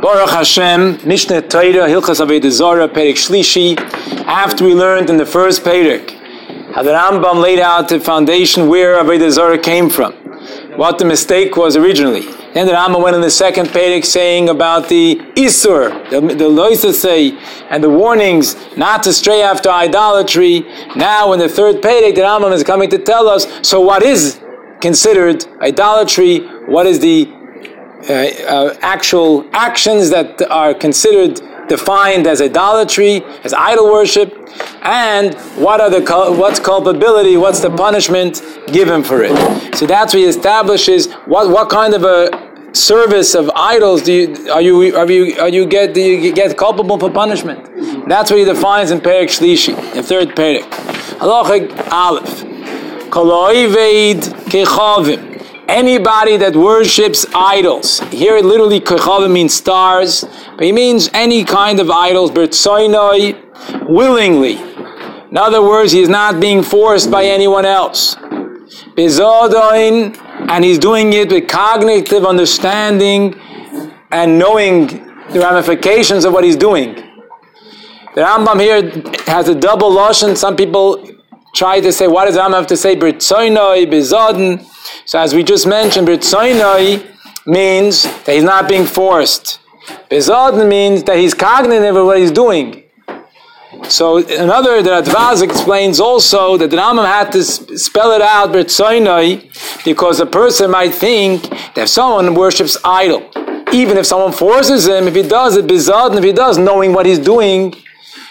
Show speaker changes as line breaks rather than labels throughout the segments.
Baruch Hashem, Mishneh Torah, Hilchas Avodah Zarah, Perik Shlishi. After we learned in the first Perik how the Rambam laid out the foundation where Avodah Zarah came from, what the mistake was originally. Then the Rambam went in the second Perik saying about the Isur, the, the say, and the warnings not to stray after idolatry. Now in the third Perik, the Rambam is coming to tell us, so what is considered idolatry? What is the uh, uh, actual actions that are considered defined as idolatry, as idol worship, and what are the what's culpability, what's the punishment given for it. So that's what he establishes what what kind of a service of idols do you are you are you are you get do you get culpable for punishment? That's what he defines in Perik Shlishi, the third Perik. Halacha Aleph. Koloiveid kechavim anybody that worships idols. Here it literally kechavim means stars, but he means any kind of idols, bertsoinoi, willingly. In other words, he is not being forced by anyone else. Bezodoin, and he's doing it with cognitive understanding and knowing the ramifications of what he's doing. The Rambam here has a double lashon. Some people try to say, what does Rambam have to say? Bertsoinoi, bezodin. So as we just mentioned, Britzoinoi means that he's not being forced. Bezodin means that he's cognitive of what he's doing. So another, the Radvaz explains also that the Rambam had to spell it out, Britzoinoi, because a person might think that if someone worships idol, even if someone forces him, if he does it, Bezodin, if he does, knowing what he's doing,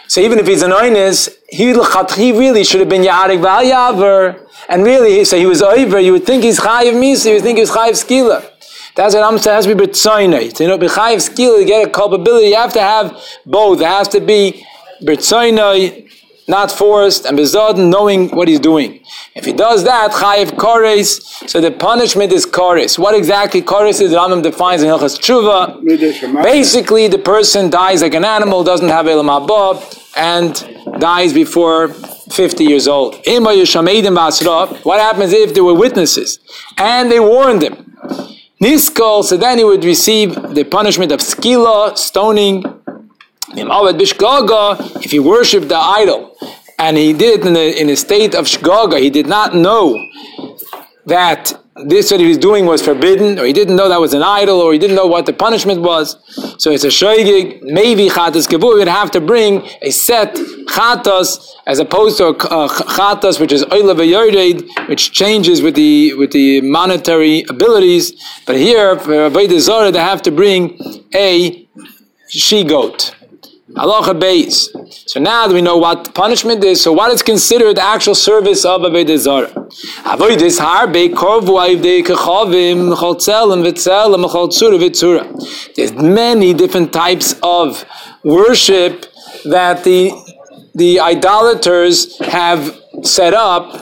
so even if he's an oinus, he, really should have been Yaharik Val and really, so he was over, you would think he's Chayiv Misa, you would think he's Chayiv Skila. That's what I'm saying, has to be B'tzoinai. To you know, B'chayiv Skila, to get a culpability, you have to have both. It has to be B'tzoinai, not forced, and B'zodin, knowing what he's doing. If he does that, Chayiv Kores, so the punishment is Kores. What exactly Kores is, Rambam defines in Hilchas Tshuva. Basically, the person dies like an animal, doesn't have Olam Haba, and dies before 50 years old. What happens if there were witnesses and they warned him? Niskol, so then he would receive the punishment of skila, stoning. If he worshipped the idol and he did it in a, in a state of shgaga, he did not know that this what he was doing was forbidden, or he didn't know that was an idol, or he didn't know what the punishment was. So it's a shoygig, maybe chatas kavur, would have to bring a set chatas as opposed to a uh, chatas which is oila v'yorded, which changes with the with the monetary abilities. But here, for Avodah they have to bring a she goat. Halacha beis. So now that we know what punishment is, so what is considered actual service of Avodah Zarah? Avodah vitzura. There's many different types of worship that the the idolaters have set up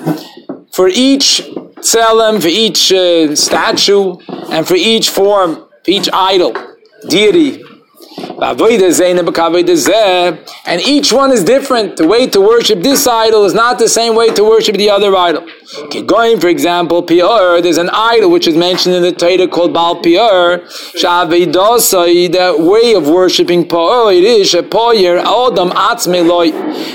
for each tzelem, for each uh, statue, and for each form, for each idol, deity, and each one is different. The way to worship this idol is not the same way to worship the other idol. Going, for example, Pior, there's an idol which is mentioned in the Torah called Baal Pior. The way of worshiping Pior, it is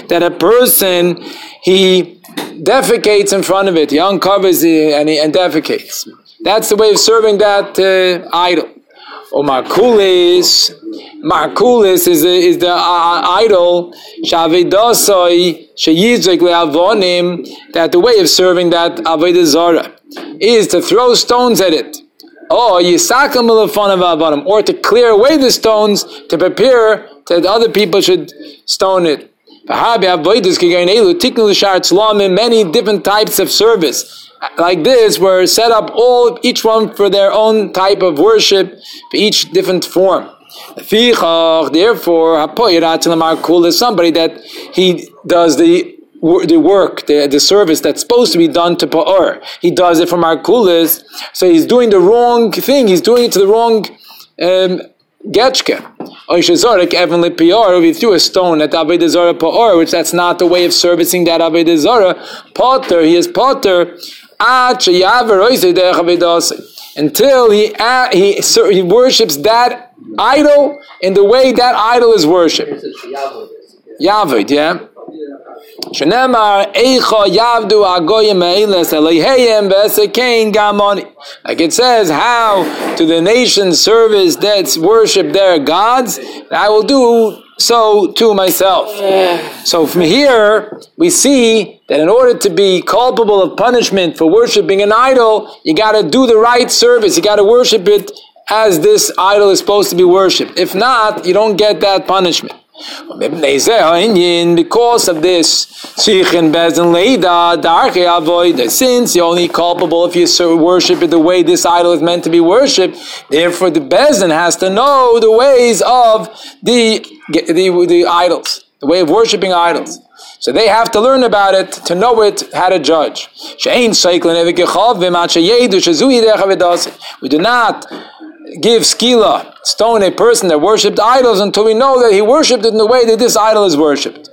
that a person, he defecates in front of it, he uncovers it and he and defecates. That's the way of serving that uh, idol. Or Markulis, Markulis is the, is the uh, idol Shavidosoi Sheyizrik Leavonim that the way of serving that Avodah Zara is to throw stones at it. Or Yisakam Avonim, or to clear away the stones to prepare that other people should stone it. Many different types of service like this were set up all each one for their own type of worship, for each different form. Therefore, is somebody that he does the the work, the, the service that's supposed to be done to Pa'or. He does it for Markulis, so he's doing the wrong thing, he's doing it to the wrong um, Getchke. Oishazorek Evan Lipior, if he threw a stone at Avodah Zarah Pa'or, which that's not the way of servicing that Avodah Zarah, Potter, he is Potter, until he, he, he worships that idol in the way that idol is worshipped. Yavod, yeah. Shenemar Eicha Yavdu Agoyim Eiles Vesekain Gamoni. Like it says, how to the nations service that worship their gods, I will do so to myself. So from here, we see that in order to be culpable of punishment for worshiping an idol, you got to do the right service. You got to worship it as this idol is supposed to be worshipped. If not, you don't get that punishment. Because of this, since you're only culpable if you worship it the way this idol is meant to be worshipped, therefore the Beis Din has to know the ways of the, the, the idols, the way of worshiping idols. So they have to learn about it to know it, how to judge. We do not give skila, stone a person that worshipped idols until we know that he worshipped it in the way that this idol is worshipped.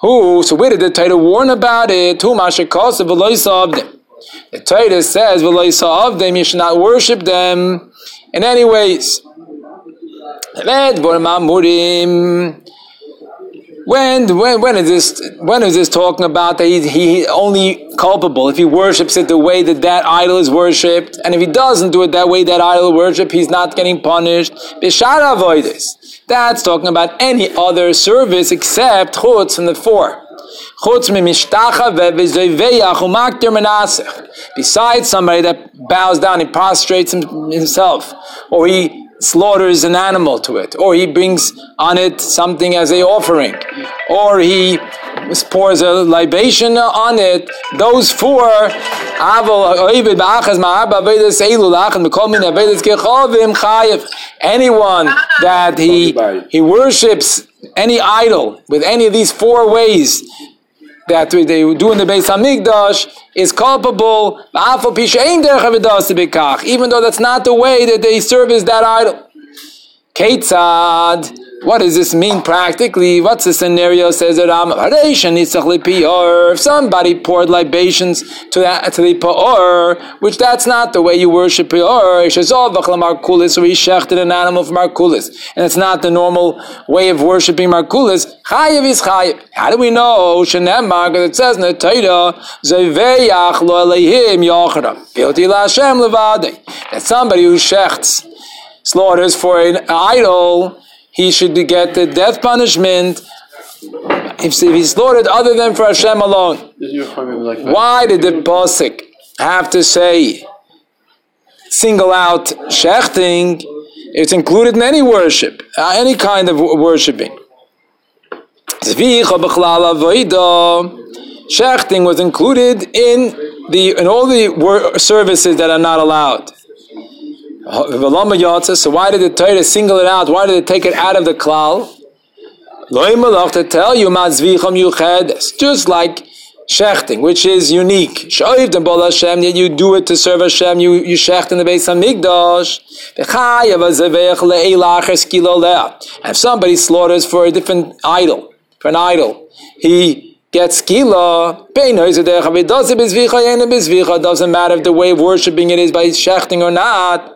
Who? So where did the Torah warn about it? The Torah says, you should not worship them in any ways. When, when, when is this, when is this talking about that he, he only culpable if he worships it the way that that idol is worshipped, and if he doesn't do it that way that idol worship, he's not getting punished. Bishara avoidis. That's talking about any other service except chutz from the four. Besides somebody that bows down, he prostrates himself, or he slaughters an animal to it, or he brings on it something as a offering, or he pours a libation on it. Those four, anyone that he he worships any idol with any of these four ways that they do in the Beis Hamikdash is culpable, even though that's not the way that they service that idol. Ketzad, what does this mean practically? What's the scenario? Says it If somebody poured libations to that to the Pa'or, which that's not the way you worship Pa'or, so he shechted an animal from Markulis. And it's not the normal way of worshiping Markulis. Chayiv is chayiv. How do we know? Shenemar, because it says in the Torah, Zeveyach lo Elohim yochra. Guilty Hashem levade. That somebody who shechts slaughters for an idol he should get the death punishment if, if he slaughtered other than for Hashem alone. Why did the Pasik have to say, single out shechting? It's included in any worship, uh, any kind of worshiping. Shechting was included in the in all the services that are not allowed. So why did the Torah single it out? Why did it take it out of the klal? to tell you It's just like shechting, which is unique. Yet you do it to serve Hashem. You you shecht in the Beis Hamikdash. If somebody slaughters for a different idol, for an idol, he gets skila. Doesn't matter if the way of worshiping it is by shechting or not.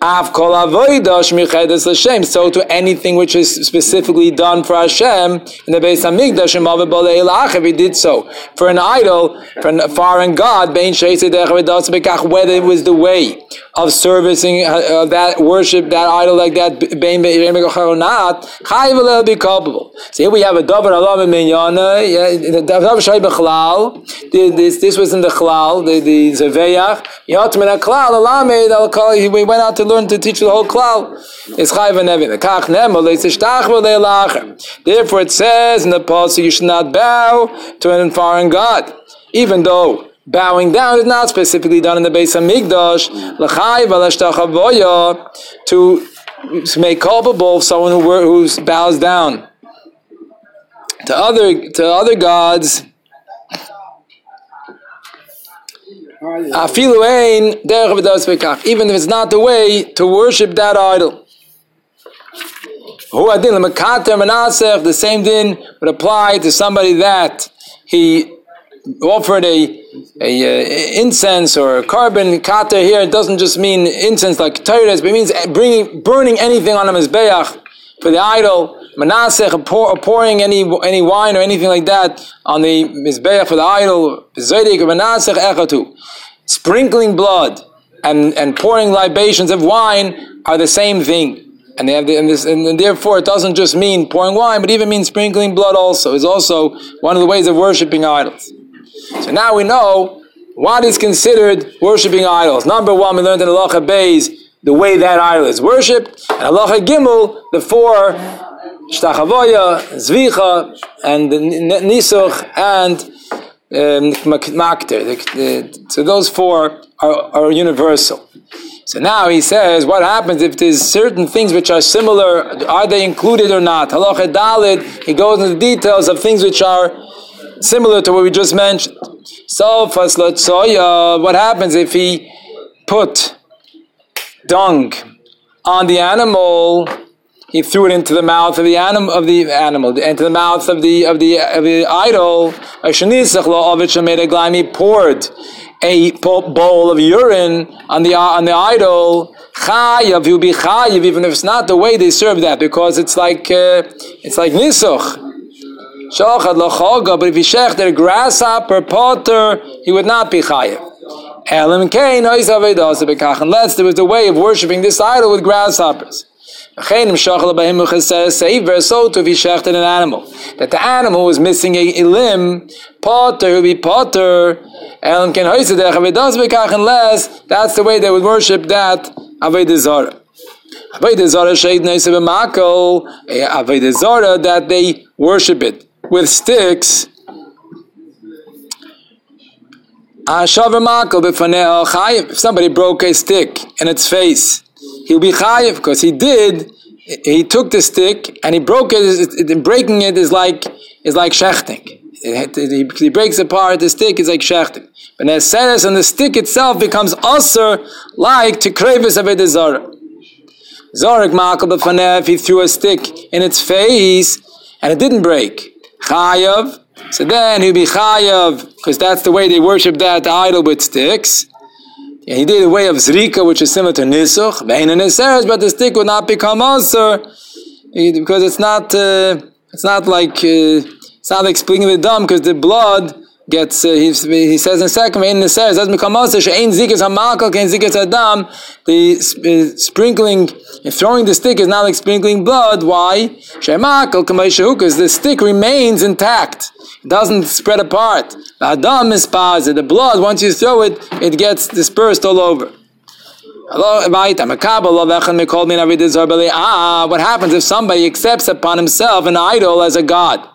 So to anything which is specifically done for Hashem in the Beis Hamikdash if he did so for an idol, for a foreign god, whether it was the way of servicing uh, that worship that idol like that, will be culpable. So here we have a davar alam minyana. This this was in the chlal, the the zeveyach. Yatmin klal alamed al We went out to learn to teach the whole klal. It's chayv and evin. Kach nemo leisishtach Therefore, it says in the pasuk, you should not bow to an foreign god, even though bowing down is not specifically done in the base of Migdash, to, to make culpable someone who, who bows down to other to other gods. Even if it's not the way to worship that idol. The same din would apply to somebody that he offered a, a incense or a korban kata here, it doesn't just mean incense like Torah, but it means bringing, burning anything on a mizbeach for the idol, manasech, pour, pouring any any wine or anything like that on the mizbeach for the idol, or manasech echatu, sprinkling blood and and pouring libations of wine are the same thing. And they have the, and, this, and therefore it doesn't just mean pouring wine, but even means sprinkling blood also. Is also one of the ways of worshiping idols. So now we know what is considered worshiping idols. Number one, we learned in Allah Beis the way that idol is worshipped. And Allah Gimel, the four Shtachavoya, Zvicha, and Nisuch, and um, Makter. So those four are, are universal. So now he says, what happens if there's certain things which are similar? Are they included or not? Halacha Dalit, he goes into the details of things which are similar to what we just mentioned. So, what happens if he put dung on the animal? He threw it into the mouth of the animal of the animal, into the mouth of the of the of the idol. He poured a bowl of urine on the on the idol, chayav, you'll be chayav, even if it's not the way they serve that, because it's like uh, it's like nisuch. But if he shechter grasshopper potter, he would not be chayav. Unless there was a way of worshipping this idol with grasshoppers. So to be shechted an animal. That the animal was missing a, a limb, potter would be potter, unless that's the way they would worship that Avodah Zarah. Avodah Sheid Neisa B'Makel, eh, Avodah Zarah that they worship it with sticks. If somebody broke a stick in its face, he'll be chayiv because he did. He took the stick and he broke it. Breaking it is like is like shechting. He breaks apart the stick. It's like shechting. But as and the stick itself becomes usher like to kravis of a zara. Zorik makal b'fanev. He threw a stick in its face and it didn't break. Chayav. So then he'll be chayav because that's the way they worship that idol with sticks. And he did a way of zrika, which is similar to nisuch, but the stick would not become usher because it's not. Uh, it's not like uh, not like splitting the dam because the blood gets. Uh, he, he says in second, in the says doesn't become usher. She'ain zikas hamakal can zikas adam. The uh, sprinkling and throwing the stick is not like sprinkling blood. Why? She'amakal because the stick remains intact doesn't spread apart. Adam is The blood, once you throw it, it gets dispersed all over. Ah, what happens if somebody accepts upon himself an idol as a god?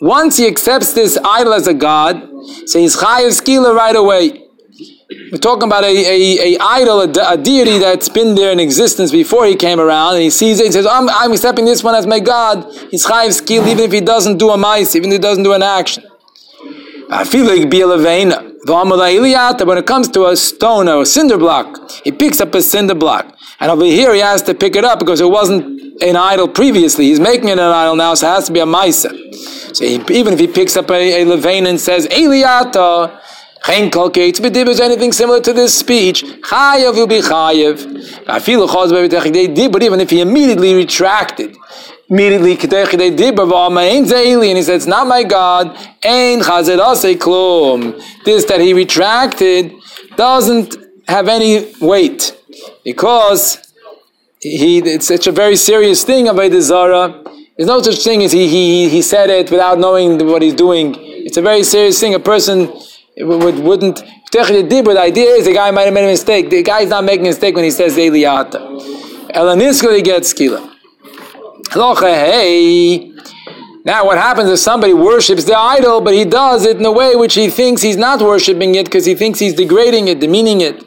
Once he accepts this idol as a god, so he's chayiv skila right away. We're talking about a, a, a idol, a, a, deity that's been there in existence before he came around, and he sees it, he says, I'm, I'm accepting this one as my God. He's chayiv skill, even if he doesn't do a mice, even if he doesn't do an action. I feel like when it comes to a stone or a cinder block, he picks up a cinder block. And over here he has to pick it up because it wasn't an idol previously. He's making it an idol now, so it has to be a Maisa. So he, even if he picks up a, a Levain and says, Eliata, Bedibers anything similar to this speech. Chayev will be chayev. Even if he immediately retracted, immediately and he said, It's not my God. Ein klum. This that he retracted doesn't have any weight because he it's such a very serious thing about the Zara. There's no such thing as he, he, he said it without knowing what he's doing. It's a very serious thing. A person would, wouldn't. The idea is the guy might have made a mistake. The guy is not making a mistake when he says Eliata. Elaniskali gets skila. Hey. Now, what happens if somebody worships the idol, but he does it in a way which he thinks he's not worshipping it because he thinks he's degrading it, demeaning it?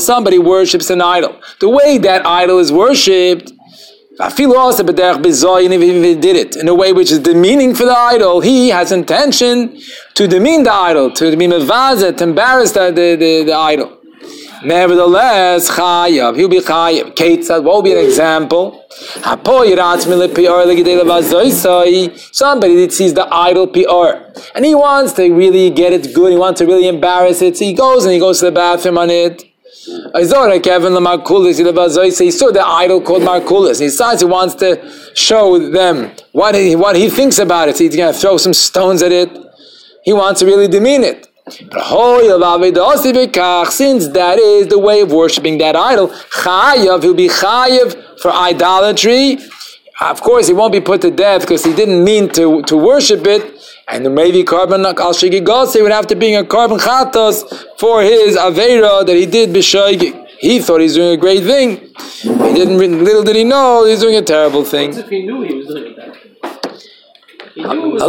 Somebody worships an idol. The way that idol is worshipped feel also even if he did it in a way which is demeaning for the idol, he has intention to demean the idol, to be mevazet, to embarrass the, the, the, the idol. Nevertheless, chayav, he'll be chayav. Kate said, what will be an example? Somebody that sees the idol Pior and he wants to really get it good, he wants to really embarrass it, so he goes and he goes to the bathroom on it. He saw the idol called Markulis. He decides he wants to show them what he, what he thinks about it. So he's going to throw some stones at it. He wants to really demean it. Since that is the way of worshipping that idol, chayav, he'll be chayav for idolatry. Of course, he won't be put to death because he didn't mean to, to worship it. And the maybe carbon al shigigos, would have to bring a carbon chatos for his avera that he did b'shoigig. He thought he's doing a great thing. He didn't. Little did he know he's doing a terrible thing.
What if he knew he was doing a bad thing? He
knew it was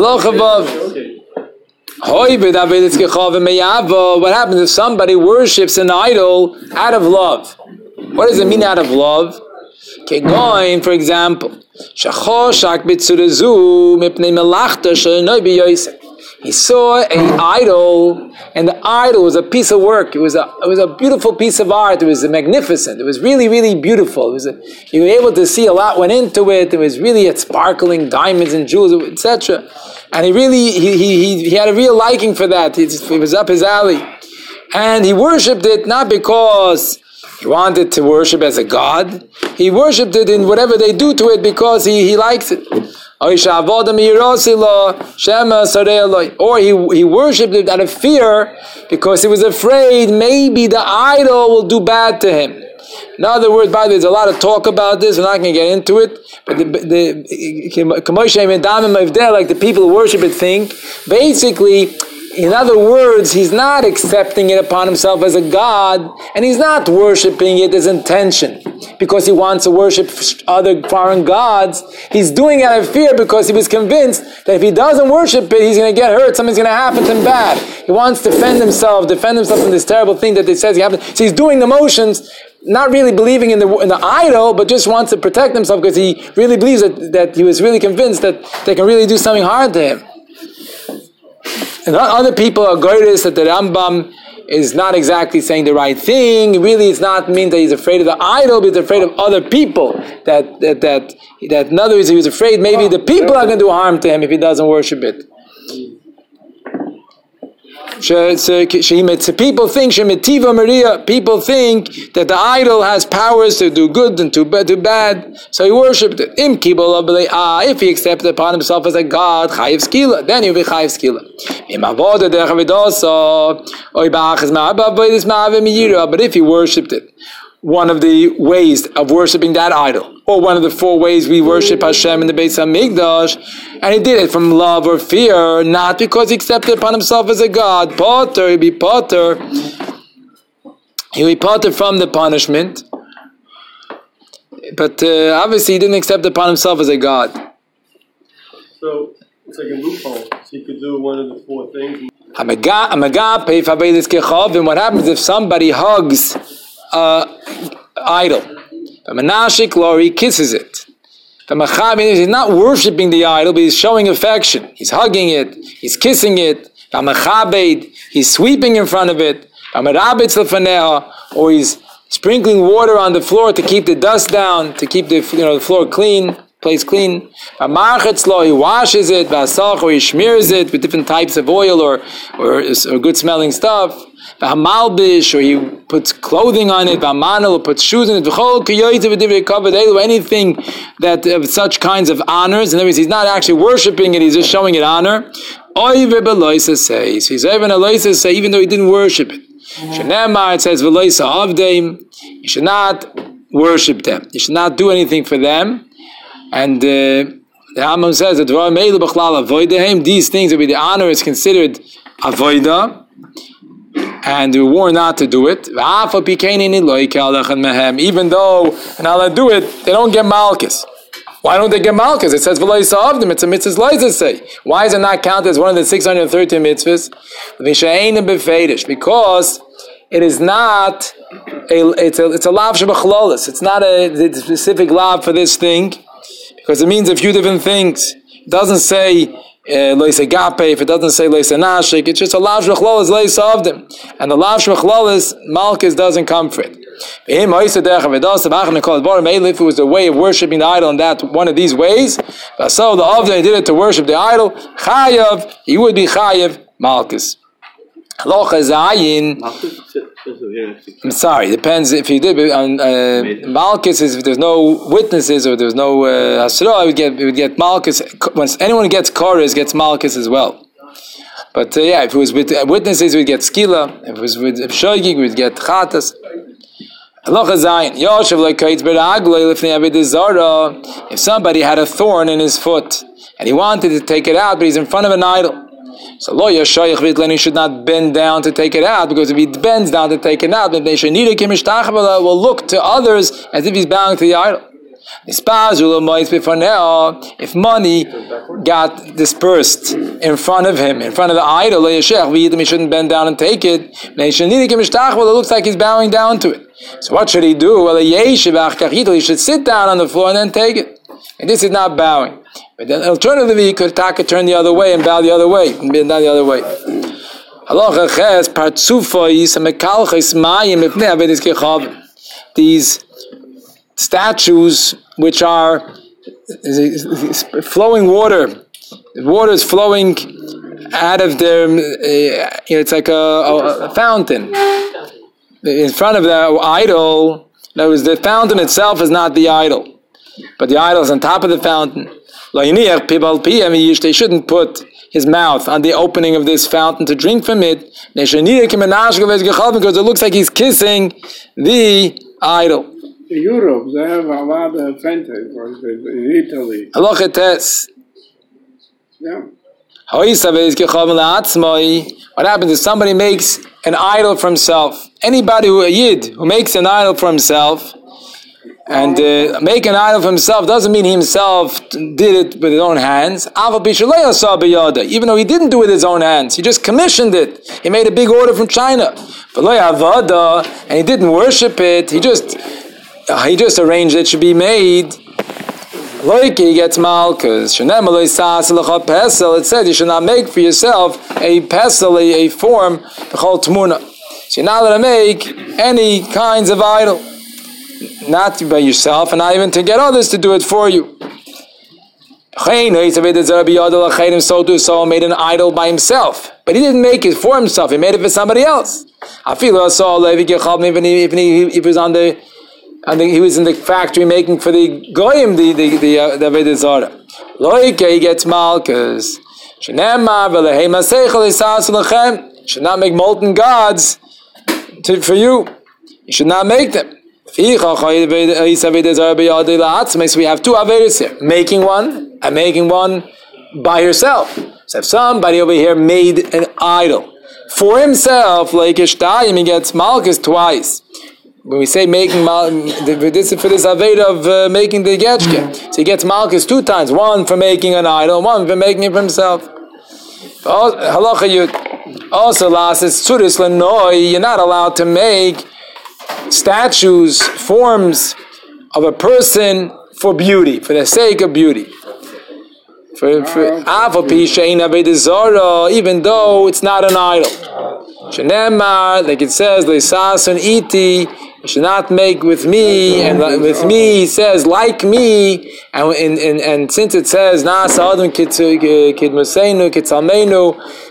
what happens if somebody worships an idol out of love? What does it mean out of love? Kegoin, for example, he saw an idol, and the idol was a piece of work. It was a, it was a beautiful piece of art. It was magnificent. It was really, really beautiful. It was a, you were able to see a lot went into it. It was really at sparkling diamonds and jewels, etc. And he really, he, he, he had a real liking for that. It was up his alley. And he worshipped it not because wanted to worship as a god. He worshipped it in whatever they do to it because he, he likes it. Or he, he worshipped it out of fear because he was afraid maybe the idol will do bad to him. In other words, by the way, there's a lot of talk about this. We're not going to get into it. But the, the like the people who worship it think, basically, in other words, he's not accepting it upon himself as a god, and he's not worshiping it as intention because he wants to worship other foreign gods. He's doing it out of fear because he was convinced that if he doesn't worship it, he's going to get hurt. Something's going to happen to him bad. He wants to defend himself, defend himself from this terrible thing that they says happened. So he's doing the motions, not really believing in the in the idol, but just wants to protect himself because he really believes that, that he was really convinced that they can really do something hard to him. And other people are greatest that the Rambam is not exactly saying the right thing. Really, it's not mean that he's afraid of the idol, but he's afraid of other people. That that that, that in other words, he was afraid maybe the people are going to do harm to him if he doesn't worship it. People think Maria. People think that the idol has powers to do good and to do bad, so he worshipped it. Ah, if he accepted upon himself as a god, then he'll be chayiv skila. But if he worshipped it one of the ways of worshiping that idol, or one of the four ways we worship Hashem in the Beis Hamikdash, and he did it from love or fear, not because he accepted upon himself as a god. Potter, he'd be Potter. He'll be Potter from the punishment, but uh, obviously he didn't accept upon himself as a god.
So it's like a loophole. So he could do one of the four things. And
what happens if somebody hugs uh, idol. The Menashik he kisses it. The Machabin he's not worshipping the idol, but he's showing affection. He's hugging it, he's kissing it. The Machabed, he's sweeping in front of it. The or he's sprinkling water on the floor to keep the dust down, to keep the you know the floor clean, place clean. Law, he washes it, or he smears it with different types of oil or or, or good smelling stuff. V'hamalbish, or he puts clothing on it, v'hamanel, or puts shoes in it, v'chol anything that of such kinds of honors. In other words, he's not actually worshipping it, he's just showing it honor. V'beloisa says, he's even a say, even though he didn't worship it. Shenema, it says, v'loisa avdeim, you should not worship them. You should not do anything for them. And uh, the says that these things will be the honor is considered avoida and we warn not to do it. Even though and Allah do it, they don't get malchus. Why don't they get malchus? It says of them. It's a mitzvah say. Why is it not counted as one of the 613 mitzvahs? Because it is not a it's a it's a lav shabachlolis. It's not a specific lav for this thing because it means a few different things. It doesn't say uh, lois agape, if it doesn't say lois nashik, it's just a lav shmachlolis lois of them. And the lav shmachlolis, malchus doesn't come for it. If it was the way of worshiping the idol in that one of these ways, so the Avda did it to worship the idol, chayav, he would be chayav malchus. Halacha zayin. I'm sorry. Depends if you did on uh, Malchus. Is if there's no witnesses or there's no uh, Hasra, I would get we would get Malchus. Once anyone gets chorus, gets Malchus as well. But uh, yeah, if it was with uh, witnesses, we'd get skila. If it was with shoygig, we'd get chatas. If somebody had a thorn in his foot and he wanted to take it out, but he's in front of an idol. So lo yashayich vidleni should not bend down to take it out because if he bends down to take it out, then they should need a will look to others as if he's bowing to the idol. If money got dispersed in front of him, in front of the idol, he shouldn't bend down and take it. Well, It looks like he's bowing down to it. So what should he do? Well, he should sit down on the floor and then take it. And this is not bowing. But then alternatively, he could taka turn the other way and bow the other way and bend down the other way. These statues, which are flowing water, water is flowing out of their, uh, it's like a, a, a, fountain. In front of the idol, that was the fountain itself is not the idol, but the idol is on top of the fountain. They shouldn't put his mouth on the opening of this fountain to drink from it, because it looks like he's kissing the idol.
In Europe, they have a lot of Fente, in Italy.
Halacha tes.
Yeah.
What happens if somebody makes an idol for himself? Anybody who a yid who makes an idol for himself, and uh, make an idol for himself doesn't mean he himself did it with his own hands. Even though he didn't do it with his own hands, he just commissioned it. He made a big order from China. And he didn't worship it. He just he just arranged it should be made. Loiki gets malchus. It says you should not make for yourself a pesel, a, form, whole tmuna. So you're not allowed to make any kinds of idol not by yourself, and not even to get others to do it for you. So too, made an idol by himself, but he didn't make it for himself. He made it for somebody else. Even even if he was on the, on he was in the factory making for the goyim the the the uh, the Avodah Zarah. Loike he gets malchus. Should not make molten gods to, for you. You should not make them. So we have two Averis here. Making one and making one by yourself. So if somebody over here made an idol for himself, like Ishtayim, he gets Malchus twice. When we say making this is for this Aveda of uh, making the Getchke. So he gets Malchus two times. One for making an idol, one for making it for himself. Also, last is Tzuris Lenoi, you're not allowed to make statues, forms of a person for beauty, for the sake of beauty. For, for even though it's not an idol. Like it says, iti, should not make with me, and with me he says like me, and and, and, since it says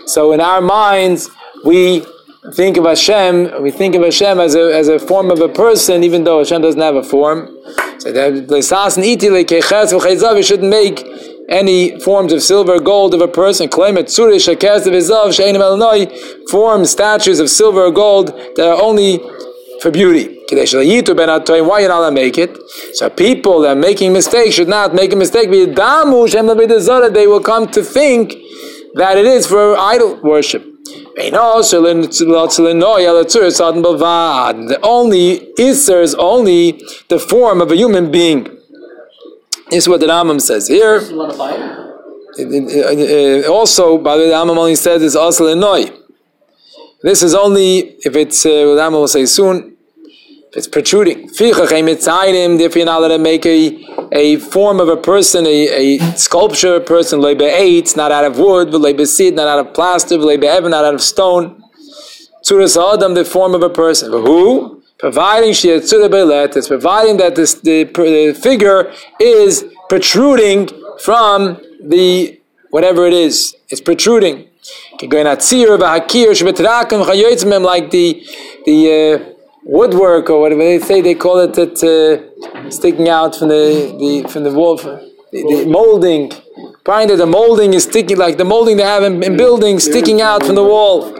so in our minds we think of Hashem, we think of Hashem as a, as a form of a person, even though Hashem doesn't have a form. So we shouldn't make any forms of silver, gold of a person. Form statues of silver or gold that are only for beauty. Why you not make it? So people that are making mistakes should not make a mistake. They will come to think that it is for idol worship. The only Isser is only the form of a human being. This is what the Rambam says here. also, by the way, the Rambam only says it's also. This is only if it's, uh, the Rambam will say soon, if it's protruding. Therefore, you're not allowed to make a, a form of a person, a, a sculpture person, lebe eight, not out of wood, seed, not out of plaster, not out of stone. Adam, the form of a person. Who? Providing she is providing that this, the, the figure is protruding from the whatever it is. It's protruding. Like the the uh, woodwork or whatever they say, they call it that uh, sticking out from the, the from the wall, the, the molding. Find that the molding is sticking, like the molding they have in, in buildings, sticking out from the wall.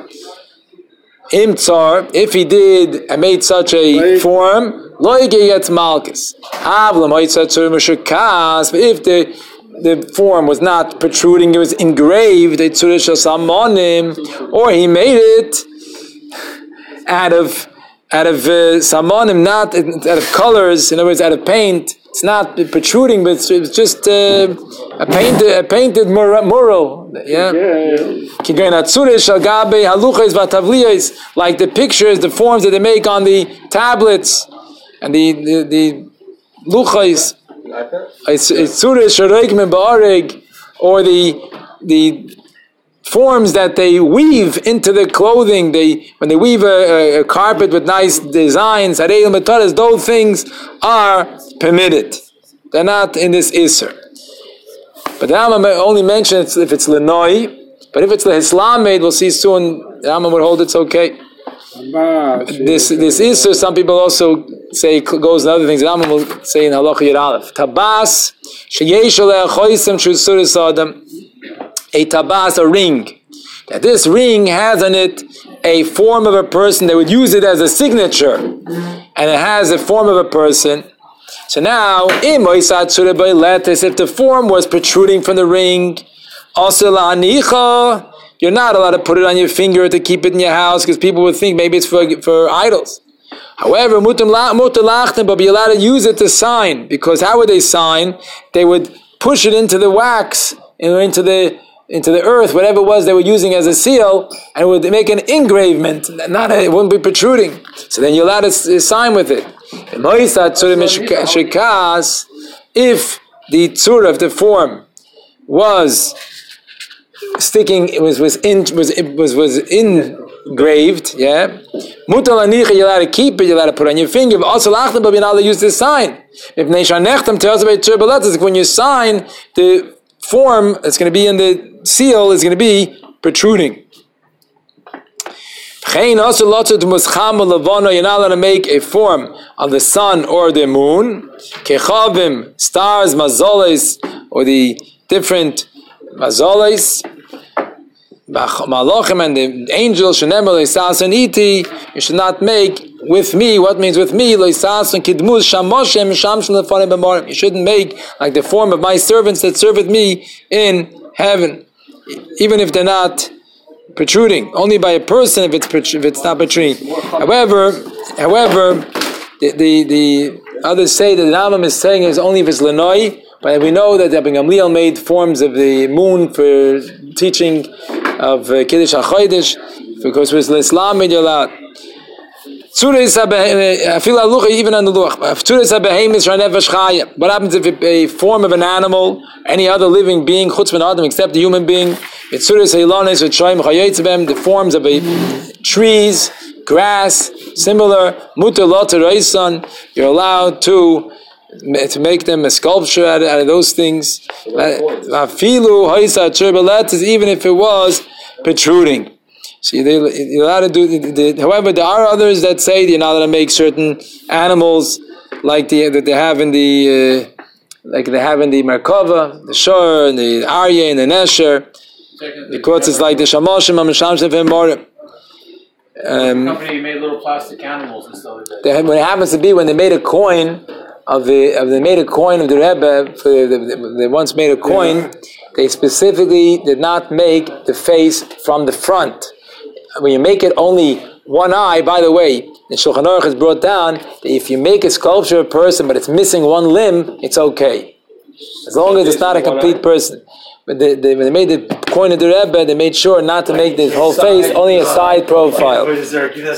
Imtsar, if he did and made such a form, loike gets malchus. Avlam but if the the form was not protruding, it was engraved, or he made it out of out of uh, samanim, not out of colors, in other words, out of paint. It's not protruding, but it's, it's just uh, a painted, a painted mural. Yeah. Like the pictures, the forms that they make on the tablets and the the, the luchais. It's it's or the the forms that they weave into the clothing. They when they weave a, a, a carpet with nice designs, those things are permitted. They're not in this iser. But the Rambam only mentions if it's lenoi. But if it's the Islam made, we'll see soon. The Rambam would hold it's okay. This this iser. Some people also say goes in other things. The Rambam will say in Halacha Yud Aleph. Tabas sheyesh choisem adam a tabas, a ring. That this ring has on it a form of a person. They would use it as a signature, and it has a form of a person. So now, if the form was protruding from the ring, you're not allowed to put it on your finger to keep it in your house because people would think maybe it's for, for idols. However, but be allowed to use it to sign because how would they sign? They would push it into the wax and into the into the earth, whatever it was they were using as a seal, and it would make an engravement, not a, it wouldn't be protruding. So then you're allowed to sign with it. If the tzura of the form was sticking, it was was in was it was was engraved, yeah. Mutal you're allowed to keep it, you're allowed to put on your finger, but also lachtem, but you're not allowed to use this sign. If neshan nechtem tells about when you sign the form that's going to be in the seal is going to be protruding. You're not allowed to make a form of the sun or the moon. Kechavim, stars, mazoles, or the different mazoles. Malachim and the angels, Shenemel, Isas and Iti, you should not make with me, what means with me, Loisas and Kidmuz, Shamoshem, Shamshim, Lefanim, Bemorim. You shouldn't make like the form of my servants that serve with me in heaven even if they're not protruding. Only by a person if it's if it's not protruding. However, however, the the, the others say that the Rambam is saying is only if it's lenoi. But we know that Rabbi Gamliel made forms of the moon for teaching of uh, Kiddush HaChodesh because it was Islam made allowed. Eh, even on the luch. What happens if a form of an animal, any other living being, adam, except a human being, the forms of a trees, grass, similar, you're allowed to to make them a sculpture out of, out of those things. Even if it was protruding. See, they, you're allowed to do. The, the, however, there are others that say you're not allowed to make certain animals like the that they have in the uh, like they have in the Merkava, the Shor, and the Arya, and the Nesher. Because it's like the Shamoshim and Shamshim and Morim.
Um, the company made little plastic animals and stuff like
that. When it happens to be when they made a coin of the of they made a coin of the Rebbe, for the, they once made a coin. They specifically did not make the face from the front when you make it only one eye, by the way, in Shulchan Aruch is brought down that if you make a sculpture of a person but it's missing one limb, it's okay. As long as it's not a complete person. But they, they, when they made the coin of the Rebbe, they made sure not to make the whole face, only a side profile.